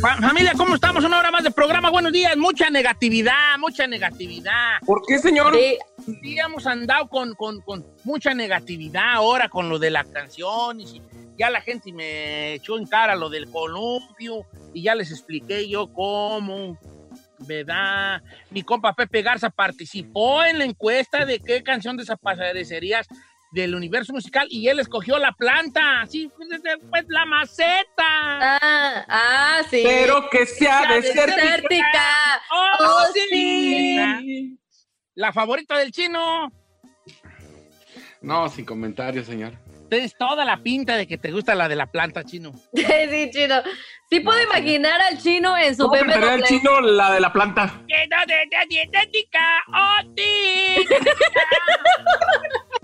Fa- Familia, ¿cómo estamos? Una hora más de programa. Buenos días. Mucha negatividad, mucha negatividad. ¿Por qué, señor? Sí, hemos andado con, con- con mucha negatividad ahora con lo de la canción. Y si- ya la gente me echó en cara lo del columpio y ya les expliqué yo cómo. ¿Verdad? Mi compa Pepe Garza participó en la encuesta de qué canción desaparecerías del universo musical y él escogió la planta. Sí, pues, pues la maceta. Ah, ah, sí. Pero que sea Ya, desértica. Desértica. ¡Oh, Oh, sí! sí. La favorita del chino. No, sin comentarios, señor. Tienes toda la pinta de que te gusta la de la planta, chino. sí, chino. Sí puedo imaginar al chino en su ¿Cómo BMW. chino la de la planta? Lleno de de dietética, ¡oh, sí!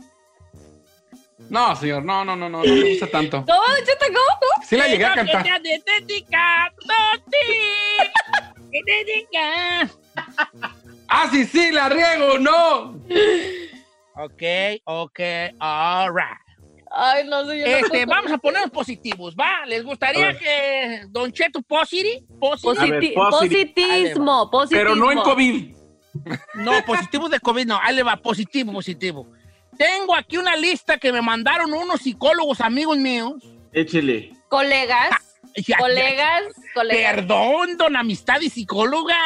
No, señor, no, no, no, no, no me gusta tanto. ¿Cómo, Chito, cómo? Sí la llegué a cantar. de dietética, ¡oh, sí! Dietética. Ah, sí, sí, la riego, no. Ok, ok, all right. Ay, no sé, yo Este, vamos a ponernos positivos, ¿va? ¿Les gustaría que Don Cheto Positi? Positi? A ver, Positi- positi- Positismo, positivismo. Pero no en COVID. No, positivo de COVID, no. Ahí le va, positivo, positivo. Tengo aquí una lista que me mandaron unos psicólogos amigos míos. Échele. Colegas, Ya, ya, colegas, colegas. Perdón, don amistad y psicóloga.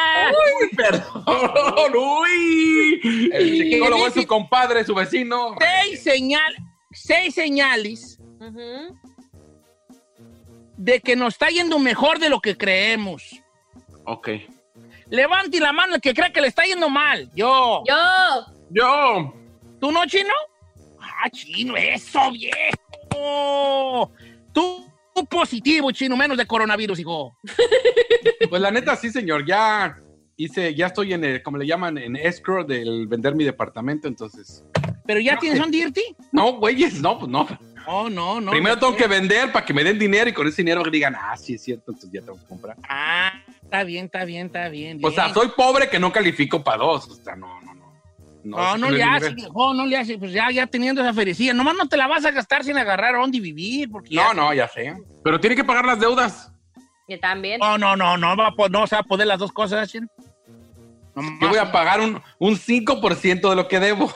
Uy, perdón, uy. El psicólogo es su compadre, su vecino. Seis, señal, seis señales de que nos está yendo mejor de lo que creemos. Ok. Levante la mano el que cree que le está yendo mal. Yo. Yo. Yo. ¿Tú no, chino? Ah, chino, eso, viejo. Tú, tú positivo, chino, menos de coronavirus, hijo. Pues la neta, sí, señor. Ya hice, ya estoy en el, como le llaman, en escrow del vender mi departamento, entonces. Pero ya No, tienes sí. un dirty. No, güeyes, no, pues no. Oh, no, no. Primero no tengo que vender para que me den dinero y con ese dinero digan, ah, sí es cierto, entonces ya tengo que comprar. Ah, está bien, está bien, está bien. O sea, soy pobre que no califico para dos. O sea, no, no, no. No, no le hace, viejo, no le hace. Pues ya, ya teniendo esa ferecilla. Nomás no te la vas a gastar sin agarrar a dónde vivir. Porque No, ya- no, ya sé. Pero tiene que pagar las deudas. Yo también. No, no, no, no, va a no se va a poder las dos cosas. Nomás- Yo voy a pagar un, un 5% de lo que debo.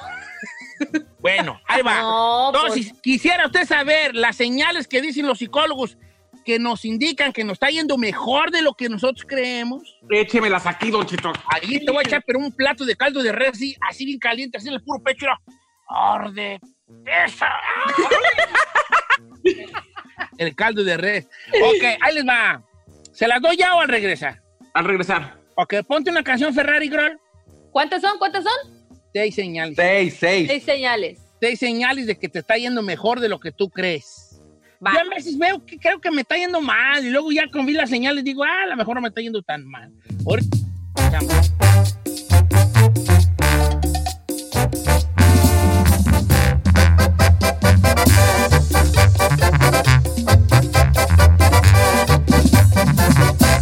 Bueno, ahí va. No, Entonces, pues, quisiera usted saber las señales que dicen los psicólogos que nos indican que nos está yendo mejor de lo que nosotros creemos. Échemelas aquí, don Chito. Ahí te voy a echar pero un plato de caldo de res así, así bien caliente, así en el puro pecho. Arde. Esa. el caldo de res. Ok, ahí les va. ¿Se las doy ya o al regresar? Al regresar. Ok, ponte una canción Ferrari, Groll. ¿Cuántas son? ¿Cuántas son? Seis señales. Seis, seis. Seis señales. Seis señales de que te está yendo mejor de lo que tú crees. Va. Yo a veces veo que creo que me está yendo mal y luego ya con vi las señales digo, ah, a lo mejor no me está yendo tan mal. Ahorita-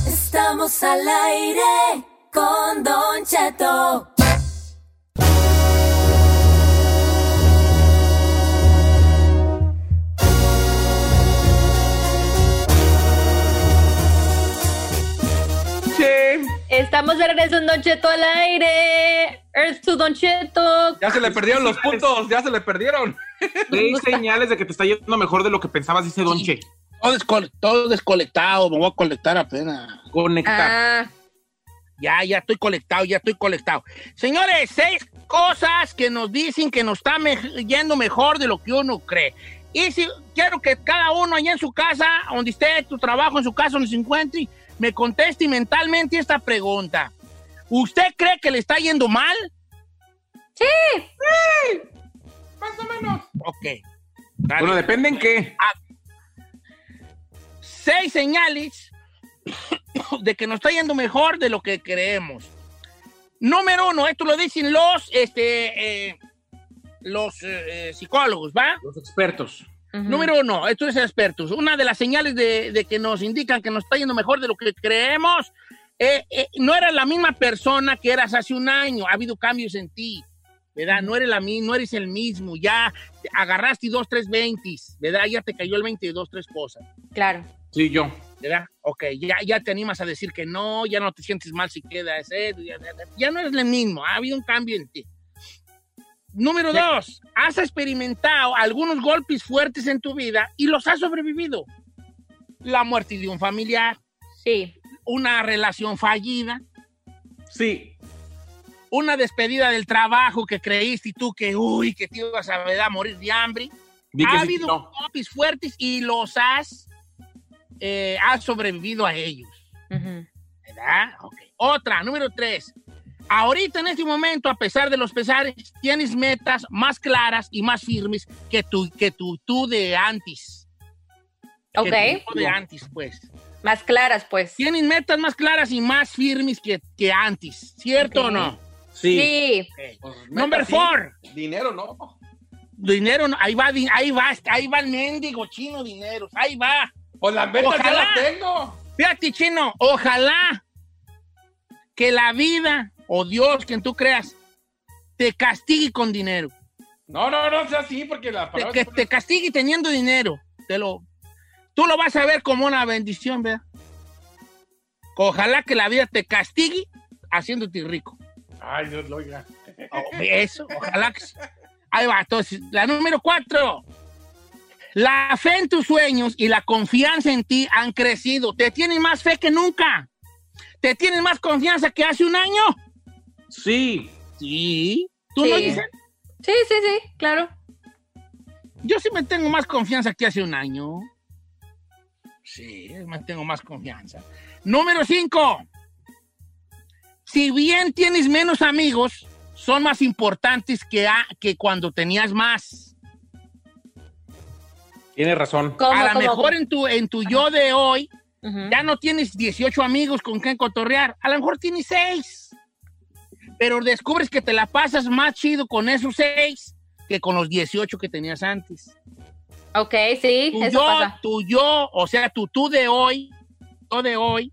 Estamos al aire con Don Cheto. Estamos de regreso en Don Cheto al aire. Earth to Don Cheto. Ya se le perdieron los puntos, ya se le perdieron. Hay señales de que te está yendo mejor de lo que pensabas, dice Don Che. Todo, descol- todo descolectado, me voy a colectar apenas. Conectar. Ah, Ya, ya estoy colectado, ya estoy colectado. Señores, seis cosas que nos dicen que nos está me- yendo mejor de lo que uno cree. Y si quiero que cada uno allá en su casa, donde esté tu trabajo, en su casa, donde se encuentre, me conteste mentalmente esta pregunta. ¿Usted cree que le está yendo mal? Más o menos. Ok. Bueno, depende en qué. seis señales de que nos está yendo mejor de lo que creemos. Número uno, esto lo dicen los, este, eh, los eh, eh, psicólogos, ¿va? Los expertos. Ujú. Número uno, esto es expertos. Una de las señales de, de que nos indican que nos está yendo mejor de lo que creemos, eh, eh, no eres la misma persona que eras hace un año. Ha habido cambios en ti, ¿verdad? No eres, la, mi- no eres el mismo. Ya agarraste dos, tres veintis, ¿verdad? Ya te cayó el 20 de dos, tres cosas. Claro. Sí, yo. ¿verdad? Ok, ya, ya te animas a decir que no, ya no te sientes mal si quedas, eh, ya, ya- ya no eres el mismo, ha habido un cambio en ti. Número dos, has experimentado algunos golpes fuertes en tu vida y los has sobrevivido. La muerte de un familiar, Sí. una relación fallida, Sí. una despedida del trabajo que creíste y tú que, uy, que te ibas a, ¿verdad? morir de hambre. Ha sí, habido no. golpes fuertes y los has, eh, has sobrevivido a ellos. Ujú. ¿Verdad? Ok. Otra, número tres. Ahorita en este momento, a pesar de los pesares, tienes metas más claras y más firmes que tu, que tu tú de antes. Que Ok. tu tú de antes, pues. Más claras, pues. Tienes metas más claras y más firmes que, que antes. ¿Cierto o no? Sí. Sí. Ok. Pues, Number sí. four. Dinero, no. Dinero, no. ahí va, ahí va, ahí va el mendigo chino dinero. Ahí va. Pues las metas ya Ojalá. las tengo. Fíjate, chino, ojalá que la vida o Dios, quien tú creas, te castigue con dinero. No, no, no sea así, porque las Te- palabras... que te castigue teniendo dinero. Te lo, tú lo vas a ver como una bendición, ¿verdad? Ojalá que la vida te castigue haciéndote rico. Ay, Dios lo oiga. Oh, Eso, ojalá que. Ahí va, entonces, la número cuatro. La fe en tus sueños y la confianza en ti han crecido. Te tienen más fe que nunca. Te tienen más confianza que hace un año. Sí. Sí. ¿Tú no Sí. dices? Sí, sí, sí, claro. Yo sí me tengo más confianza que hace un año. Sí, me tengo más confianza. Número 5. Si bien tienes menos amigos, son más importantes que, a- que cuando tenías más. Tiene razón. ¿Cómo, a lo mejor en tu, en tu yo de hoy ya no tienes 18 amigos con quien cotorrear. A lo mejor tienes 6. Pero descubres que te la pasas más chido con esos 6 que con los 18 que tenías antes. Ok, sí, tu eso yo, pasa. tu yo, o sea, tu tú de hoy, yo de hoy,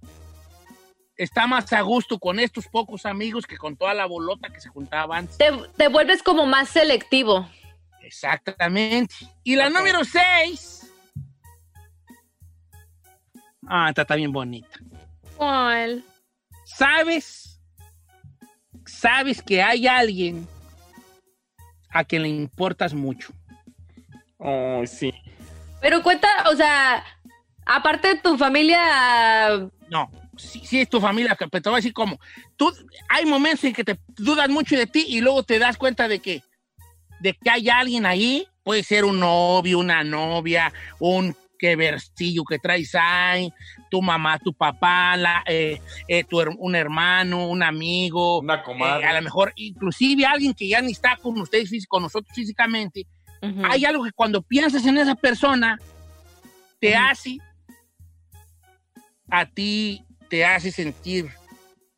está más a gusto con estos pocos amigos que con toda la bolota que se juntaba antes. Te, te vuelves como más selectivo. Exactamente. Y la número seis. Ah, esta está bien bonita. ¿Cuál? ¿Sabes? Sabes que hay alguien a quien le importas mucho. Oh, sí. Pero cuenta, o sea, aparte de tu familia, No, sí, sí es tu familia, pero te voy a decir cómo. Tú, hay momentos en que te dudas mucho de ti y luego te das cuenta de que, de que hay alguien ahí, puede ser un novio, una novia, un que versillo que traes ahí, tu mamá, tu papá, la, eh, eh, tu un hermano, un amigo, Una eh, comadre. a lo mejor inclusive alguien que ya ni está con ustedes, con nosotros físicamente, hay algo que cuando piensas en esa persona, te hace, a ti te hace sentir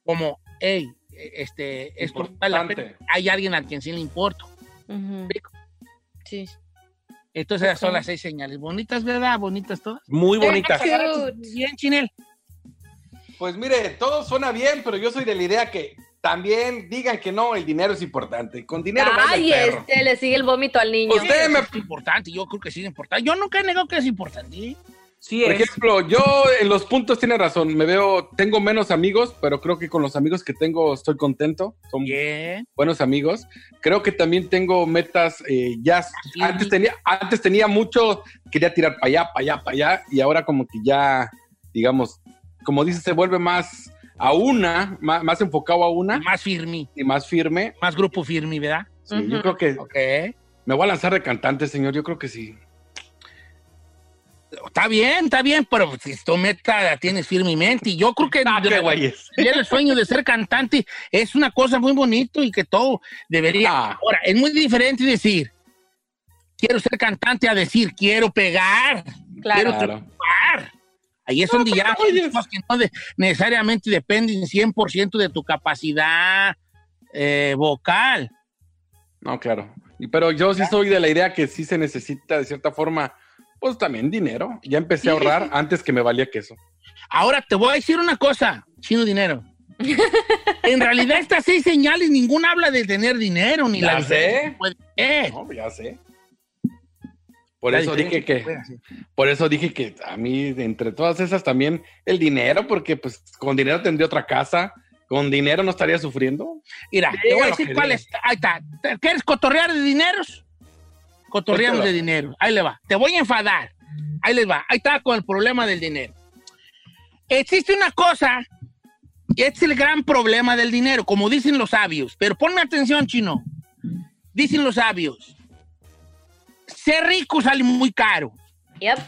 como, hey, este, esto hay alguien a quien sí le importa. ujú. Sí. Entonces esas son las seis señales. Bonitas, ¿verdad? Bonitas todas. Muy bonitas. Bien, Chinel. Pues mire, todo suena bien, pero yo soy de la idea que también digan que no, el dinero es importante. Con dinero Ay, el perro. este, le sigue el vómito al niño. Usted me- Es importante, yo creo que sí es importante. Yo nunca he negado que es importante. Sí Por es. ejemplo, yo en los puntos tiene razón. Me veo, tengo menos amigos, pero creo que con los amigos que tengo estoy contento. Son Bien. buenos amigos. Creo que también tengo metas. eh, ya Sí. antes tenía, antes tenía mucho, quería tirar para allá, para allá, para allá, y ahora como que ya, digamos, como dices, se vuelve más a una, más, más enfocado a una Más firme, y más firme. más grupo firme, ¿verdad? Sí. Yo creo que Ok. me voy a lanzar de cantante, señor. Yo creo que sí. Está bien, está bien, pero si tu meta la tienes firmemente. Y yo creo que Ah, el sueño de ser cantante es una cosa muy bonito y que todo debería. Ah. Ahora, es muy diferente decir, quiero ser cantante a decir, quiero pegar, quiero Claro. triunfar. Ahí es donde ya cosas que no de- necesariamente dependen 100% de tu capacidad eh, vocal. No, claro. Pero yo sí soy de la idea que sí se necesita de cierta forma, pues también dinero. Ya empecé a ahorrar antes que me valía queso. Ahora te voy a decir una cosa, chino dinero. en realidad estas seis señales, ninguna habla de tener dinero, ni Ya la sé. que puede ser. No, ya sé. Por La eso dije que por eso dije que a mí, entre todas esas, también el dinero, porque pues con dinero tendría otra casa, con dinero no estaría sufriendo. Mira, te voy a lo decir que cuál es. Ahí está. ¿Te- ¿Quieres cotorrear de dineros? Cotorreamos de dinero. Ahí le va. Te voy a enfadar. Ahí les va. Ahí está con el problema del dinero. Existe una cosa, y este es el gran problema del dinero, como dicen los sabios. Pero ponme atención, chino. Dicen los sabios. Ser rico sale muy caro. Yep.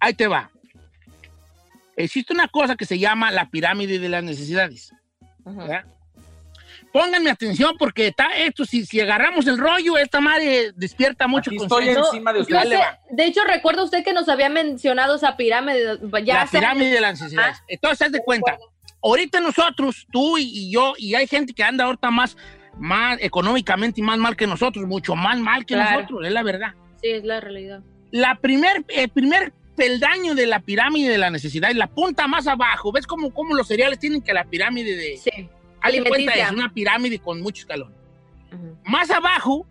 Ahí te va. Existe una cosa que se llama la pirámide de las necesidades. Ujú. ¿verdad? Pónganme atención porque está esto, si, si agarramos el rollo, esta madre despierta mucho Aquí estoy consenso. encima de usted. Sé- de hecho, recuerda usted que nos había mencionado esa pirámide. Ya la pirámide de las necesidades. Entonces, haz de cuenta, ahorita nosotros, tú y, y yo, y hay gente que anda ahorita más, más económicamente y más mal que nosotros, mucho más mal que Claro. nosotros, es la verdad. Sí, es la realidad. La primer, el primer peldaño de la pirámide de la necesidad es la punta más abajo. ¿Ves cómo, cómo los cereales tienen que la pirámide de... Sí. Haz cuenta, es una pirámide con muchos escalones. Más abajo,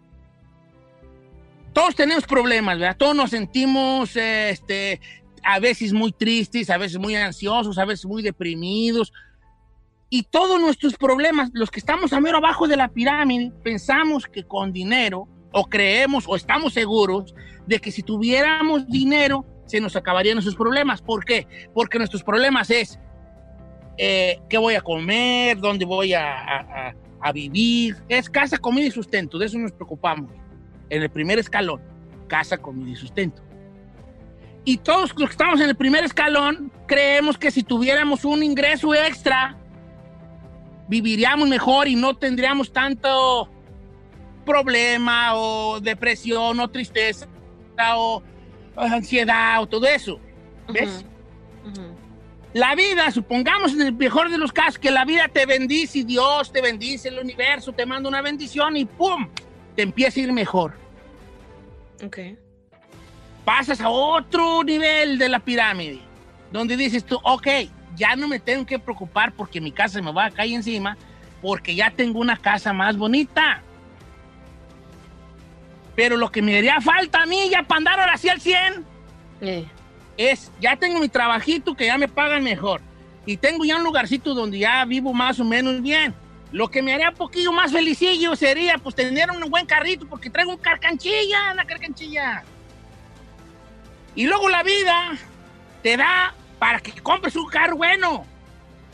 todos tenemos problemas, ¿verdad? Todos nos sentimos, este, a veces muy tristes, a veces muy ansiosos, a veces muy deprimidos. Y todos nuestros problemas, los que estamos a mero abajo de la pirámide, pensamos que con dinero, o creemos, o estamos seguros de que si tuviéramos dinero, se nos acabarían nuestros problemas. ¿Por qué? Porque nuestros problemas es eh, qué voy a comer, dónde voy a, a- vivir. Es casa, comida y sustento. De eso nos preocupamos. En el primer escalón, casa, comida y sustento. Y todos los que estamos en el primer escalón creemos que si tuviéramos un ingreso extra, viviríamos mejor y no tendríamos tanto problema o depresión o tristeza o, ansiedad o todo eso. ¿Ves? Ujú. La vida, supongamos en el mejor de los casos que la vida te bendice y Dios te bendice, el universo te manda una bendición y ¡pum! Te empieza a ir mejor. Ok. Pasas a otro nivel de la pirámide, donde dices tú, ok, ya no me tengo que preocupar porque mi casa me va a caer encima, porque ya tengo una casa más bonita. Pero lo que me haría falta a mí ya para andar ahora sí al 100 Eh. Es, ya tengo mi trabajito que ya me pagan mejor. Y tengo ya un lugarcito donde ya vivo más o menos bien. Lo que me haría un poquillo más felicillo sería pues tener un buen carrito porque traigo un carcanchilla, una carcanchilla. Y luego la vida te da para que compres un carro bueno.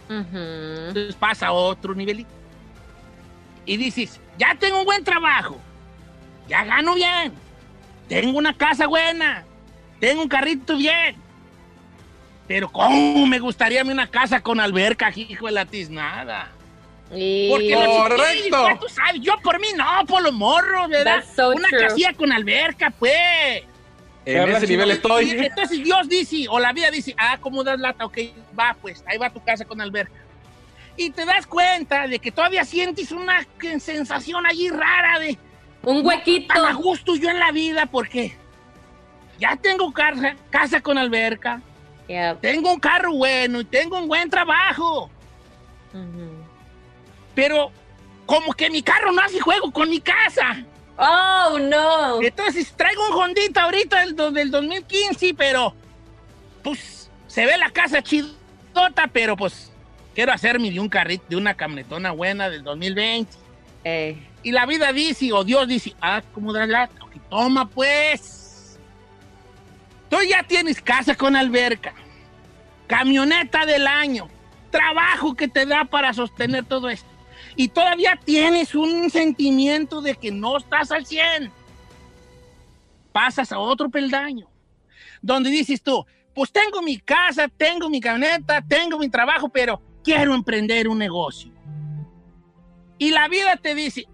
Ujú. Entonces pasa a otro nivelito. Y dices, ya tengo un buen trabajo, ya gano bien, tengo una casa buena, tengo un carrito bien. Pero ¿cómo me gustaría a mí una casa con alberca, hijo de la tiznada? Y- Porque los Correcto. chiquillos, pues, tú sabes, yo por mí no, por los morros, ¿verdad? So una true. casilla con alberca, pues. En ese nivel estoy. entonces Dios dice, o la vida dice, ah, ¿cómo das lata? Ok, va, pues, ahí va tu casa con alberca. Y te das cuenta de que todavía sientes una sensación allí rara de, Un huequito. tan a gusto yo en la vida, porque ya tengo casa, casa con alberca, Yep. tengo un carro bueno y tengo un buen trabajo, pero como que mi carro no hace juego con mi casa. Oh, no. Entonces traigo un Hondita ahorita del, del 2015, pero pues, se ve la casa chidota, pero pues, quiero hacerme de un carrito, de una camionetona buena del 2020. Ey. Y la vida dice, o Dios dice, ah, ¿cómo da la? Toma pues. Tú ya tienes casa con alberca, camioneta del año, trabajo que te da para sostener todo esto. Y todavía tienes un sentimiento de que no estás al 100. Pasas a otro peldaño, donde dices tú, pues tengo mi casa, tengo mi camioneta, tengo mi trabajo, pero quiero emprender un negocio. Y la vida te dice,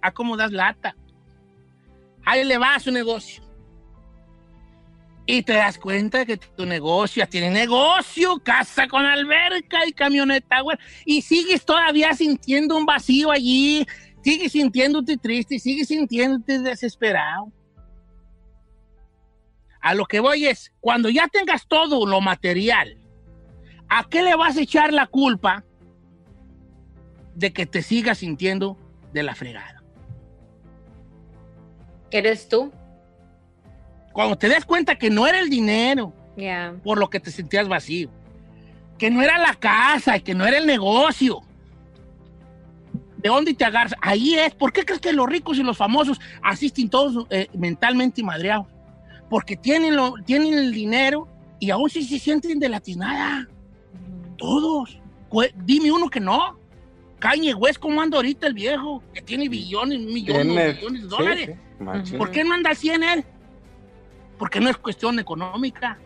¿a cómo das lata? Ahí le va a su negocio. Y te das cuenta que tu negocio tiene negocio, casa con alberca y camioneta, güey. Y sigues todavía sintiendo un vacío allí, sigues sintiéndote triste, sigues sintiéndote desesperado. A lo que voy es, cuando ya tengas todo lo material, ¿a qué le vas a echar la culpa de que te sigas sintiendo de la fregada? ¿Eres tú? Cuando te des cuenta que no era el dinero Ya. por lo que te sentías vacío, que no era la casa, que no era el negocio. ¿De dónde te agarras? Ahí es. ¿Por qué crees que los ricos y los famosos asisten todos eh, mentalmente madreados? Porque tienen, lo, tienen el dinero y aún sí se sienten de latiznada. Todos. Dime uno que no. Kanye West, ¿cómo anda ahorita el viejo? Que tiene billones, millones, millones de sí, dólares. sí, machín. ¿Por qué no anda al 100 él? Porque no es cuestión económica.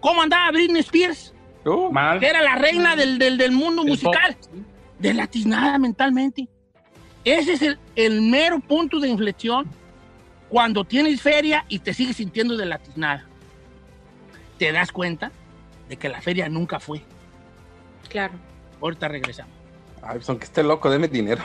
¿Cómo andaba Britney Spears? Uh, mal. Que era la reina del, del- del mundo musical. De latiznada mentalmente. Ese es el, el mero punto de inflexión cuando tienes feria y te sigues sintiendo de latiznada. Te das cuenta de que la feria nunca fue. Claro. Ahorita regresamos. Ay, pues aunque esté loco, deme dinero.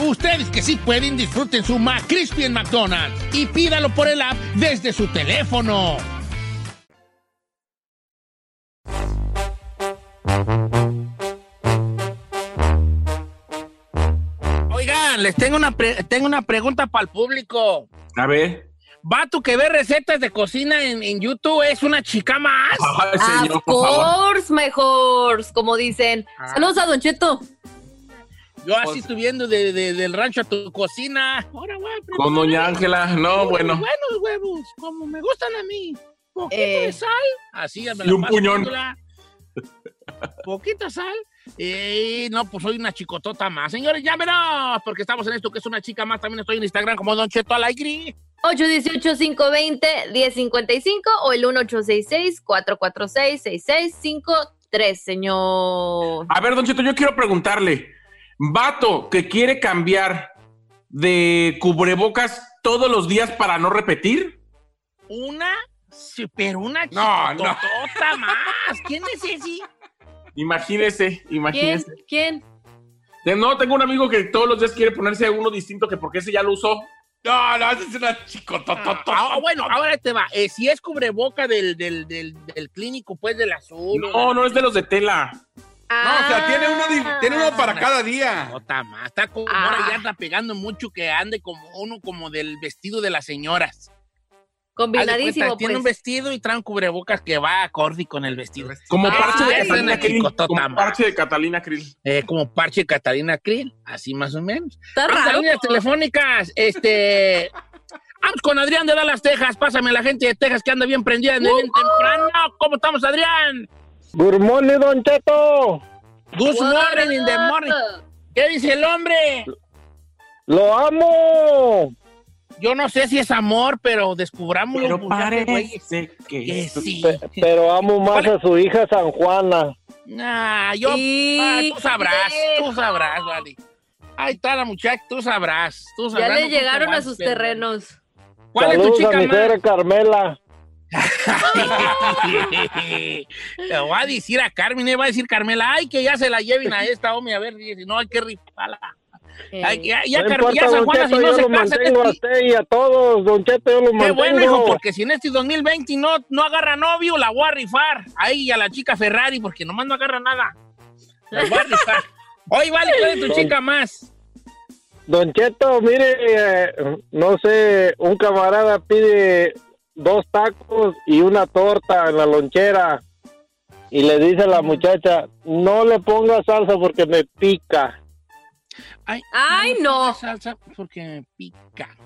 Ustedes que sí pueden, disfruten su McCrispy en McDonald's y pídalo por el app desde su teléfono. Oigan, les tengo una, pre- tengo una pregunta para el público. A ver. Vato que ve recetas de cocina en, en YouTube es una chica más. Ay, señor, of course, mejor, como dicen. Ah. Saludos a Don Cheto. Yo así Pues- de, de- del rancho a tu cocina. Ahora voy a preparar Con doña Ángela, no, bueno. buenos huevos, como me gustan a mí. Poquito Eh. de sal. Así me Y la un paso puñón. Poquita sal. Y no, pues soy una chicotota más. Señores, llámenos, porque estamos en esto que es una chica más. También estoy en Instagram como Don Cheto Alegre. 818-520-1055 o el 1866-446-6653, señor. A ver, Don Cheto, yo quiero preguntarle. Vato que quiere cambiar de cubrebocas todos los días para no repetir. Una, sí, pero una No, no. más. ¿Quién es ese? Imagínese, ¿Quién? imagínese. ¿Quién? De- No, tengo un amigo que todos los días quiere ponerse uno distinto que porque ese ya lo usó. No, no, es una chicotota. Ah, bueno, ahora te va. Eh, si es cubreboca del, del, del, del clínico, pues del azul. No, no es de los de tela. No, o sea, tiene uno, tiene uno para Ah. cada día. No, está más. Está como Ah. ahora ya anda pegando mucho que ande como uno como del vestido de las señoras. De Combinadísimo, cuenta, Tiene un pues. vestido y trae un cubrebocas que va acorde con el vestido. Como parche de Catalina Krill. Como parche de Catalina Krill. Eh, como parche Catalina Krill, así más o menos. Está raro. líneas telefónicas. Este. Vamos con Adrián de Dallas, Texas. Pásame a la gente de Texas que anda bien prendida desde bien temprano. ¿Cómo estamos, Adrián? Good morning, Don Cheto. Good morning in the morning. ¿Qué dice el hombre? Lo amo. Yo no sé si es amor, pero descubramos Pero parece que, que sí. Pero amo más a su hija San Juana. Nah, yo. Y- ah, tú sabrás, tú sabrás, vale. Ahí está la muchacha, tú sabrás. Tú Ya sabrás, le no que llegaron a sus terrenos. ¿Cuál es tu chica a mi más? Carmela. Le voy a decir a Carmen, le voy a decir Carmela, ay, que ya se la lleven a esta, hombre, a ver, dice, no, hay que rifarla. Eh, Ay, ya, ya, no Car- importa, ya San Don Juana, si no yo se lo casa, mantengo a ¿qué- usted y a todos. Don Cheto, yo lo Qué mantengo. bueno, hijo, porque si en este 2020 no, no agarra novio, la voy a rifar. Ahí y a la chica Ferrari, porque nomás no agarra nada. La voy a rifar. Oye, vale, ¿cuál es tu chica más? Don Cheto, mire, eh, no sé, un camarada pide dos tacos y una torta en la lonchera. Y le dice a la muchacha, no le ponga salsa porque me pica. Ay, Ay, no. Salsa porque me pica.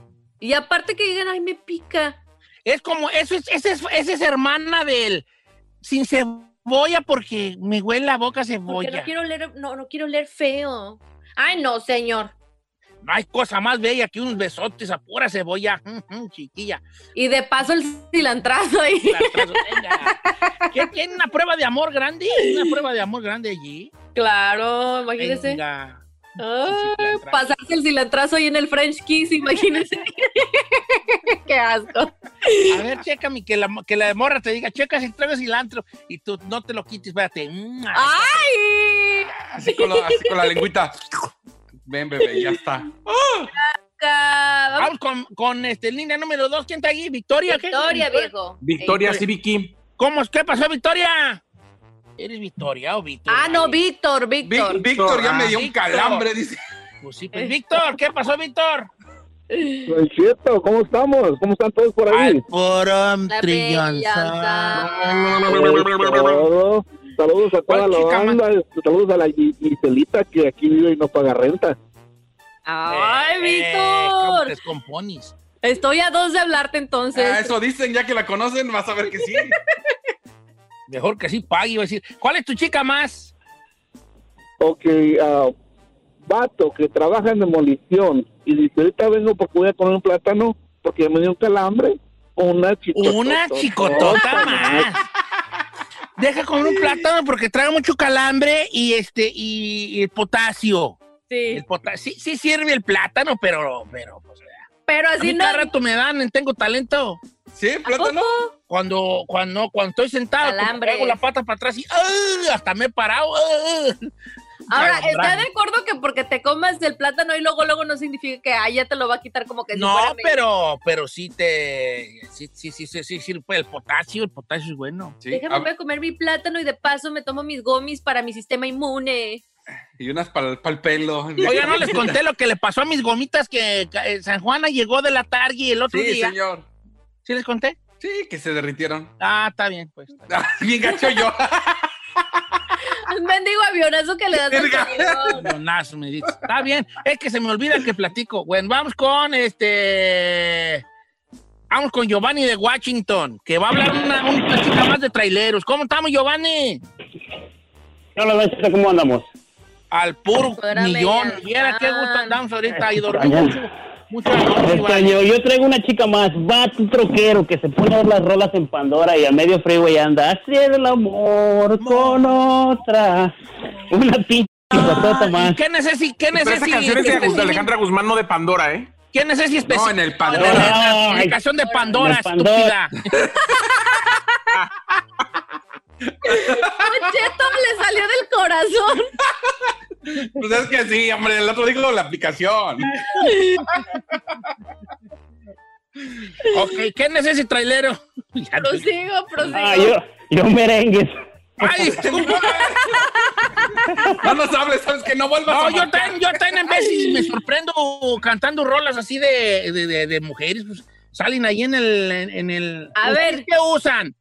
Y aparte que digan, ay, me pica. Es como, eso es, esa es, esa es hermana del sin cebolla porque me huele la boca a Porque cebolla. no quiero leer, no, no quiero leer feo. Ay, no, señor. No hay cosa más bella que unos besotes a pura cebolla, chiquilla. Y de paso el cilantrazo ahí. Venga. ¿Qué tiene una prueba de amor grande? Una prueba de amor grande allí. Claro, imagínese. Venga. Cilantrazo. pasarse el cilantrazo ahí en el French Kiss, imagínese. Qué asco. A ver, chécame, que la, que la morra te diga, checa si trae cilantro y tú no te lo quites, espérate. Mm, ay, ¡Ay! Así con, la, así con la lengüita. Ven, bebé, ya está. Ca- Vamos con, con este, línea número dos. ¿Quién está ahí? ¿Victoria? ¿Qué? Victoria, viejo. Victoria Eh, Civic ¿Cómo es? ¿Qué pasó, Victoria? ¿Eres Victoria o Víctor? Ah, no. Víctor, Víctor. Víctor ya me dio un calambre, dice. Pues sí, pues, Víctor, ¿qué pasó, Víctor? Don Cheto, ¿cómo estamos? ¿Cómo están todos por ahí? Al trillonza. Todo. Saludos a toda ¿Cuál la chica más? banda. Saludos a la Gi- Giselita que aquí vive y no paga renta. Ay, Eh, ¿Cómo Víctor. descompones? Estoy a dos de hablarte entonces. Ah, eso dicen, ya que la conocen, vas a ver que sí. Mejor que sí pague, iba a decir. ¿Cuál es tu chica más? Ok, ah, vato que trabaja en demolición y dice, ahorita vengo porque voy a poner un plátano porque me dio un calambre. Una chicotota. Una chicotota más. Deja comer un plátano porque trae mucho calambre y este y, y el potasio. Sí. El pota- sí, sí sirve el plátano, pero, pero, pues, Pero a así mí no. cada rato me dan, en tengo talento. ¿Sí? ¿A ¿Plátano? Cuando, cuando, cuando estoy sentado, traigo la pata para atrás y ¡ah! hasta me he parado. Ahora. ¿está de acuerdo que porque te comas el plátano y luego luego no significa que ah, ya te lo va a quitar como que No, pero, pero sí te, sí, sí, sí, sí, sí, sí, el potasio, el potasio es bueno. Sí. Déjame Ah, voy a comer mi plátano y de paso me tomo mis gomis para mi sistema inmune. y unas para el pelo. Oiga, no les conté lo que le pasó a mis gomitas que eh, San Juana llegó de la tarde el otro Sí, día. señor. ¿Sí les conté? Sí, que se derritieron. Ah, está bien, pues. Ah, Bien gacho yo. Un mendigo avionazo que le das al. Avionazo, me dice. Está bien, es que se me olvida que platico. Bueno, vamos con este. Vamos con Giovanni de Washington, que va a hablar una, un platita más de traileros. ¿Cómo estamos, Giovanni? Hola, ¿cómo andamos? Al puro Espérame, millón. Viera qué gusto andamos ahorita y dormimos Giovanni. Extraño, yo traigo una chica más, vato troquero que se pone a ver las rolas en Pandora y a medio freeway anda hacer el amor con otra. Una pinche patota más. ¿Qué necesi qué Pero esa canción es de Alejandra Guzmán, no de Pandora, ¿eh? ¿Qué necesi especi- No, en el Pandora. La, la Ay, aplicación de Pandora, de Pandora. estúpida. Cheto le salió del corazón. Pues es que sí, hombre, el otro dijo la aplicación. ok, ¿qué necesi trailero? Ya no- Prosigo, prosigo. Ah, yo, yo merengues. Ay, No nos hables, sabes que no vuelvas No, a yo marcar. también, yo también en veces me sorprendo cantando rolas así de, de, de- de mujeres, pues salen ahí en el... En, en el A ¿Ustedes ver. ¿Qué usan?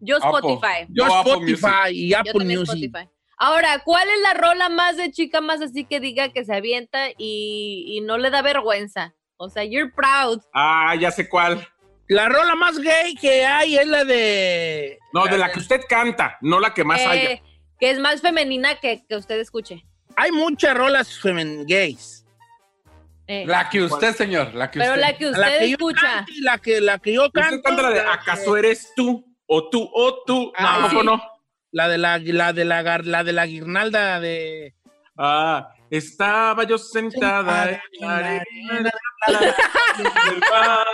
Yo. Spotify. Yo, Yo Apple Spotify y Yo Apple también Music. Spotify. Ahora, ¿cuál es la rola más de chica más así que diga que se avienta y, y no le da vergüenza? O sea, you're proud. Ah, ya sé cuál. La rola más gay que hay es la de... No, de la que usted canta, no la que más Eh, haya. que es más femenina que, que usted escuche. Hay muchas rolas femen gays. Eh, La que usted, señor, la que pero usted. la que usted La que yo escucha. cante y la que, la que yo canto. Usted canta la de ¿Acaso que- eres tú? O tú, o tú. Ah, no, ¿a poco sí. no? La de la, la de la, gar- la de la guirnalda de... Ah, estaba yo sentada en la arena del mar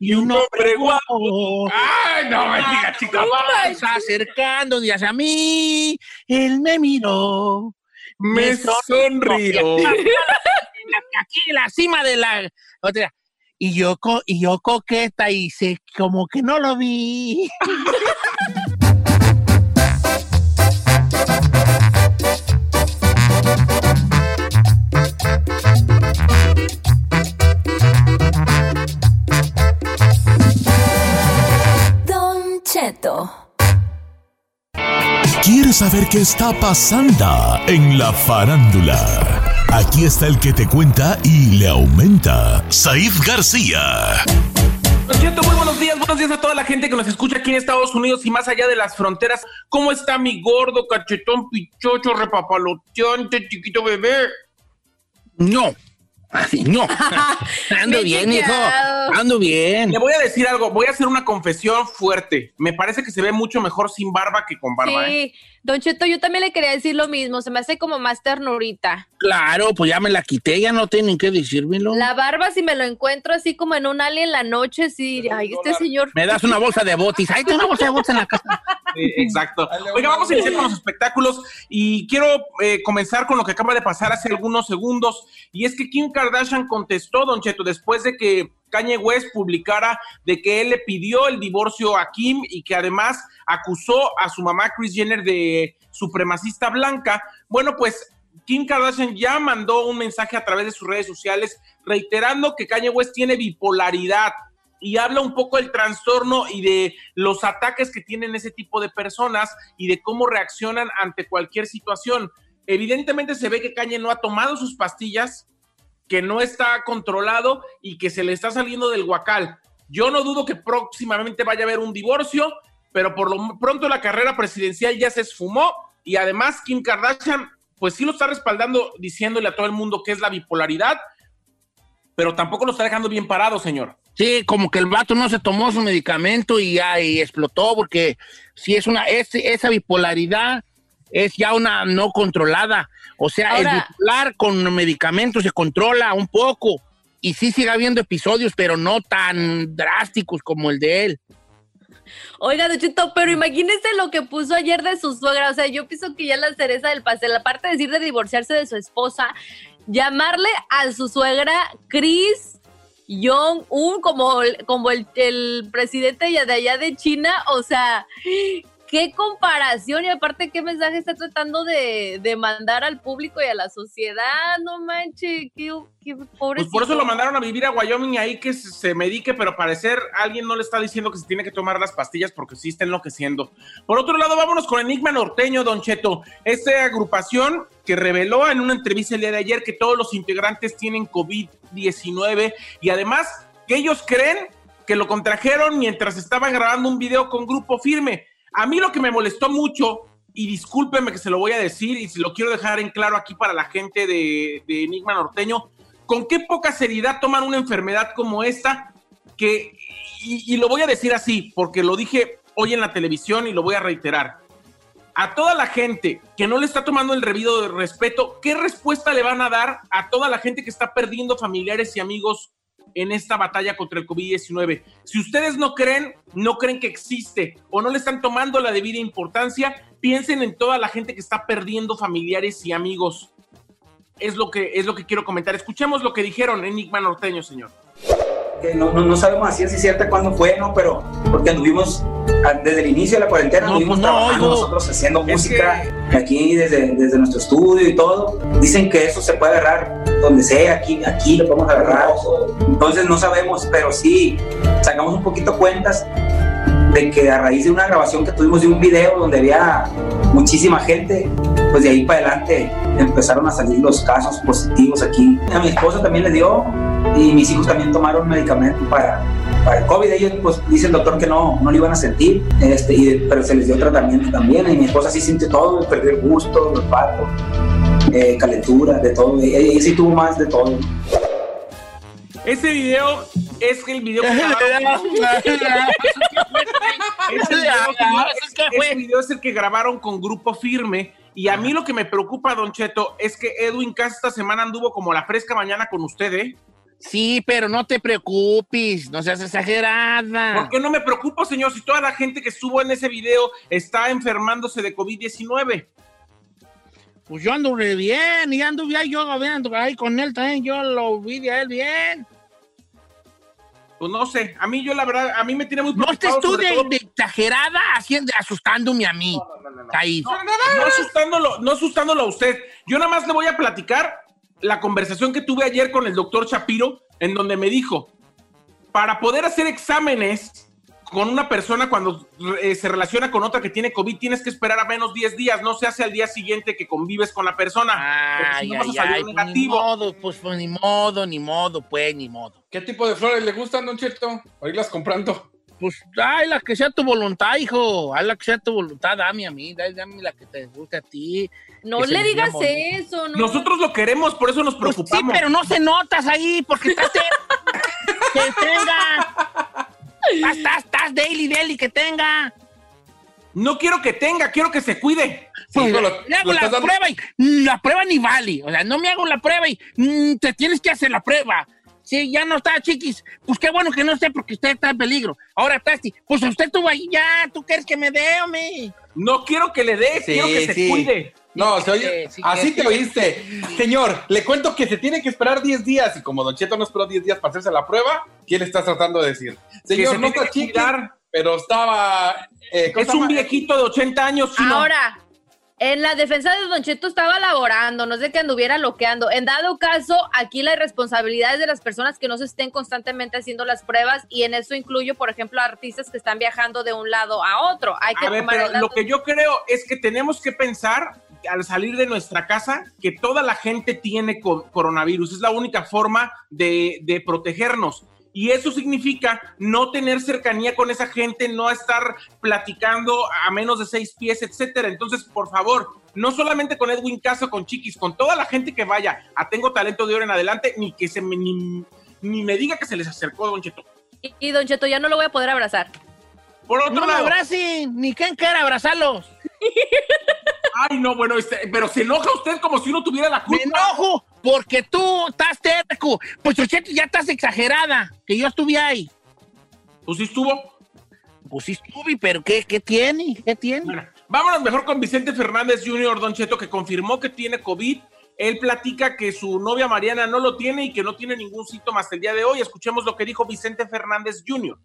y un hombre guapo. Ay, no me diga, chica. vas acercando y hacia mí, él me miró. Me sonrió. Aquí en la cima de la otra. Y yo, co- y yo coqueta hice como que no lo vi. ¿Quieres saber qué está pasando en la farándula? Aquí está el que te cuenta y le aumenta, Saif García. Don Cheto, muy buenos días, buenos días a toda la gente que nos escucha aquí en Estados Unidos y más allá de las fronteras. ¿Cómo está mi gordo, cachetón, pichocho, repapaloteante, chiquito bebé? No. Así, no. Ando Bien hijo. Ando bien. Le voy a decir algo, voy a hacer una confesión fuerte. Me parece que se ve mucho mejor sin barba que con barba, ¿eh? Don Cheto, yo también le quería decir lo mismo. Se me hace como más ternurita. Claro, pues ya me la quité, ya no tienen que decírmelo. La barba, si me lo encuentro así como en un alien en la noche, sí. Ay, este señor. Me das una bolsa de botis. Ay, tengo una bolsa de botis en la casa. Sí, exacto. Oiga, vamos a iniciar con los espectáculos y quiero eh, comenzar con lo que acaba de pasar hace algunos segundos y es que Kim Kardashian contestó, Don Cheto, después de que Kanye West publicara de que él le pidió el divorcio a Kim y que además acusó a su mamá Kris Jenner de supremacista blanca. Bueno, pues Kim Kardashian ya mandó un mensaje a través de sus redes sociales reiterando que Kanye West tiene bipolaridad y habla un poco del trastorno y de los ataques que tienen ese tipo de personas y de cómo reaccionan ante cualquier situación. Evidentemente se ve que Kanye no ha tomado sus pastillas, que no está controlado y que se le está saliendo del guacal. Yo no dudo que próximamente vaya a haber un divorcio, pero por lo pronto la carrera presidencial ya se esfumó y además Kim Kardashian pues sí lo está respaldando diciéndole a todo el mundo que es la bipolaridad, pero tampoco lo está dejando bien parado, señor. Sí, como que el vato no se tomó su medicamento y ya explotó, porque si es una, es, esa bipolaridad es ya una no controlada. O sea, el Ahora- bipolar con medicamentos se controla un poco. Y sí sigue habiendo episodios, pero no tan drásticos como el de él. Oiga, Don Cheto, pero imagínese lo que puso ayer de su suegra. O sea, yo pienso que ya la cereza del pastel, aparte de decir de divorciarse de su esposa, llamarle a su suegra Chris Jong-un como, el- como el, el presidente de allá de China. O sea, qué comparación y aparte qué mensaje está tratando de, de mandar al público y a la sociedad, no manches, qué, qué pobre. Pues por eso lo mandaron a vivir a Wyoming ahí que se, se medique, pero parecer alguien no le está diciendo que se tiene que tomar las pastillas porque sí está enloqueciendo. Por otro lado, vámonos con Enigma Norteño, Don Cheto. Esta agrupación que reveló en una entrevista el día de ayer que todos los integrantes tienen COVID-19 y además que ellos creen que lo contrajeron mientras estaban grabando un video con Grupo Firme. A mí lo que me molestó mucho, y discúlpeme que se lo voy a decir y se lo quiero dejar en claro aquí para la gente de, de Enigma Norteño, con qué poca seriedad toman una enfermedad como esta, que, y, y lo voy a decir así, porque lo dije hoy en la televisión y lo voy a reiterar. A toda la gente que no le está tomando el revido de respeto, ¿qué respuesta le van a dar a toda la gente que está perdiendo familiares y amigos en esta batalla contra el COVID-19. Si ustedes no creen, no creen que existe o no le están tomando la debida importancia, piensen en toda la gente que está perdiendo familiares y amigos. Es lo que, es lo que quiero comentar. Escuchemos lo que dijeron Enigma Norteño, señor. Que no, no, no sabemos así si cierta cuándo fue, ¿no? Pero porque anduvimos ah, desde el inicio de la cuarentena, No, anduvimos pues trabajando nosotros haciendo Es música aquí desde, desde nuestro estudio y todo. Dicen que eso se puede agarrar donde sea, aquí, aquí lo podemos agarrar. Entonces no sabemos, pero sí sacamos un poquito cuentas de que a raíz de una grabación que tuvimos de un video donde había muchísima gente, pues de ahí para adelante empezaron a salir los casos positivos aquí. A mi esposa también le dio y mis hijos también tomaron medicamento para, para el COVID. Ellos, pues, dice el doctor que no, no lo iban a sentir, este, y, pero se les dio tratamiento también. Y mi esposa sí sintió todo, perdió el gusto, el olfato, eh, calentura, de todo. Ella, ella sí tuvo más de todo. Ese video es el video que grabaron- Ese video, es- el que grabaron con Grupo Firme. Y a mí lo que me preocupa, Don Cheto, es que Edwin Cass esta semana anduvo como la fresca mañana con usted, ¿eh? Sí, pero no te preocupes, no seas exagerada. ¿Por qué no me preocupo, señor, si toda la gente que estuvo en ese video está enfermándose de COVID-19? Pues yo ando re bien, y ando bien, yo ando ahí con él también, yo lo vi de él bien. Pues no sé, a mí yo la verdad, a mí me tiene muy No estés tú de, todo- de exagerada haciendo, asustándome a mí. Ahí. no asustándolo, no asustándolo a usted. Yo nada más le voy a platicar la conversación que tuve ayer con el doctor Shapiro, en donde me dijo, para poder hacer exámenes con una persona cuando eh, se relaciona con otra que tiene COVID, tienes que esperar a menos 10 días, no se hace al día siguiente que convives con la persona. porque si Ay, no vas a ay, salir ay, pues, ni negativo. modo, pues, pues, ni modo, ni modo, pues, ni modo. ¿Qué tipo de flores le gustan, Don Cheto? Para irlas comprando. Pues, ay, la que sea tu voluntad, hijo. Ay, la que sea tu voluntad, dame a mí, dame, dame la que te guste a ti. No le digas bonito. eso, ¿no? Nosotros lo queremos, por eso nos Pues sí, preocupamos. pero no se notas ahí, porque estás... que tenga. Estás, estás, daily, daily, que tenga. No quiero que tenga, quiero que se cuide. Lo- le hago lo la prueba y la prueba ni vale. O sea, no me hago la prueba y mm, te tienes que hacer la prueba. Sí, ya no está, chiquis. Pues qué bueno que no esté porque usted está en peligro. Ahora, Tasti, pues usted estuvo ahí ya. ¿Tú quieres que me dé, hombre? No quiero que le dé, Sí, quiero que se sí. cuide. No, se oye. Sí, sí, así sí. te oíste. Señor, le cuento que se tiene que esperar 10 días. Y como Don Cheto no esperó 10 días para hacerse la prueba, ¿qué le estás tratando de decir? Señor, se no está que chiqui, cuidar. pero estaba. eh, ¿cómo Es se un viejito de 80 años, chino. Ahora, en la defensa de Don Cheto estaba laborando, no es de que anduviera loqueando. En dado caso, aquí la irresponsabilidad es de las personas que no se estén constantemente haciendo las pruebas y en eso incluyo, por ejemplo, a artistas que están viajando de un lado a otro. Hay que A ver, tomar pero lo que yo creo es que tenemos que pensar al salir de nuestra casa que toda la gente tiene co- coronavirus. Es la única forma de, de protegernos. Y eso significa no tener cercanía con esa gente, no estar platicando a menos de seis pies, etcétera. Entonces, por favor, no solamente con Edwin Caso, con Chiquis, con toda la gente que vaya a Tengo Talento de ahora en adelante, ni que se me, ni, ni me diga que se les acercó Don Cheto. Y, y Don Cheto ya no lo voy a poder abrazar. Por otro No me lado, abracen, ni quien quiera abrazarlos. ay no, bueno, este, pero se enoja usted como si uno tuviera la culpa. Me enojo porque tú estás terco. Pues, Cheto, ya estás exagerada. Que yo estuve ahí. Pues sí estuvo. Pues sí estuve, pero ¿qué, qué tiene? ¿Qué tiene? Bueno, vámonos mejor con Vicente Fernández Jr., Don Cheto, que confirmó que tiene COVID. Él platica que su novia Mariana no lo tiene y que no tiene ningún síntoma hasta el día de hoy. Escuchemos lo que dijo Vicente Fernández Jr.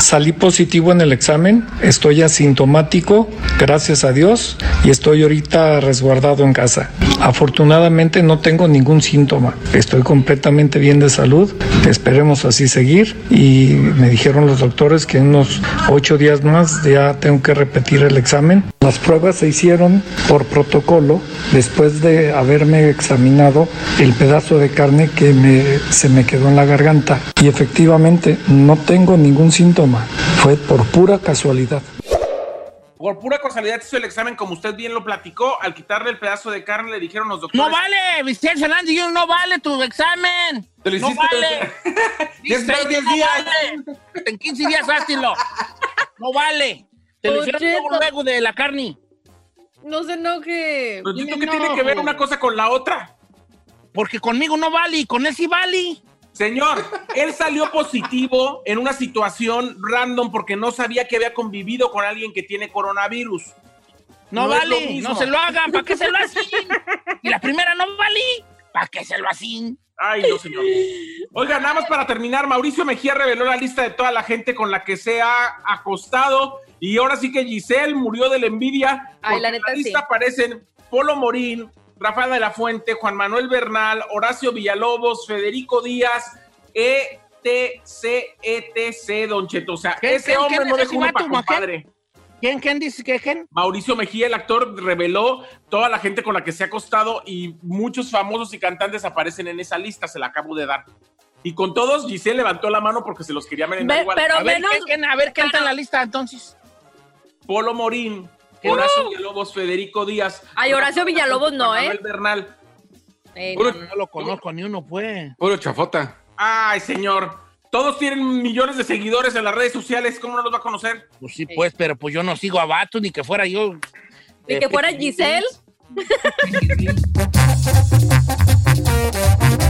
Salí positivo en el examen, estoy asintomático, gracias a Dios, y estoy ahorita resguardado en casa. Afortunadamente no tengo ningún síntoma, estoy completamente bien de salud, esperemos así seguir. Y me dijeron los doctores que en unos ocho días más ya tengo que repetir el examen. Las pruebas se hicieron por protocolo después de haberme examinado el pedazo de carne que me, se me quedó en la garganta. Y efectivamente no tengo ningún síntoma, fue por pura casualidad. Por pura casualidad hizo el examen, como usted bien lo platicó. Al quitarle el pedazo de carne, le dijeron los doctores. No vale, Vicente Fernández, yo no vale tu examen. Te lo no hiciste vale. Diez Dice, días, no días. vale. En 15 días háztelo. No vale. Te lo hicieron luego, de la carne. No se enoje. Pero ¿esto qué tiene que ver una cosa con la otra? Porque conmigo no vale y con él sí vale. Señor, él salió positivo en una situación random porque no sabía que había convivido con alguien que tiene coronavirus. No, No vale, no se lo hagan, ¿para qué se lo hacen? Y la primera no vale, ¿para qué se lo hacen? Ay, no, señor. Oiga, nada más para terminar, Mauricio Mejía reveló la lista de toda la gente con la que se ha acostado y ahora sí que Giselle murió de la envidia. Ay, la en neta, lista sí. aparecen Polo Morín, Rafael de la Fuente, Juan Manuel Bernal, Horacio Villalobos, Federico Díaz, ETC, ETC, Don Cheto. O sea, ¿Quién- ese quién- hombre quién no dejó uno para compadre. ¿Quién, quién dice que quién? Mauricio Mejía, el actor, reveló toda la gente con la que se ha acostado y muchos famosos y cantantes aparecen en esa lista, se la acabo de dar. Y con todos, Giselle levantó la mano porque se los quería merendar Ve- igual. pero A ver, menos- ¿quién, quién- a ver, ¿quién está en la lista entonces? Polo Morín, Horacio Villalobos, Federico Díaz. Ay, Horacio Villalobos no, ¿eh? Manuel Bernal. Eh, Puro- no. no lo conozco ni uno, pues. Puro chafota. Ay, señor. Todos tienen millones de seguidores en las redes sociales. ¿Cómo no los va a conocer? Pues sí, pues, pero pues yo no sigo a Vato ni que fuera yo. Ni eh, que fuera Pequeñín. Giselle.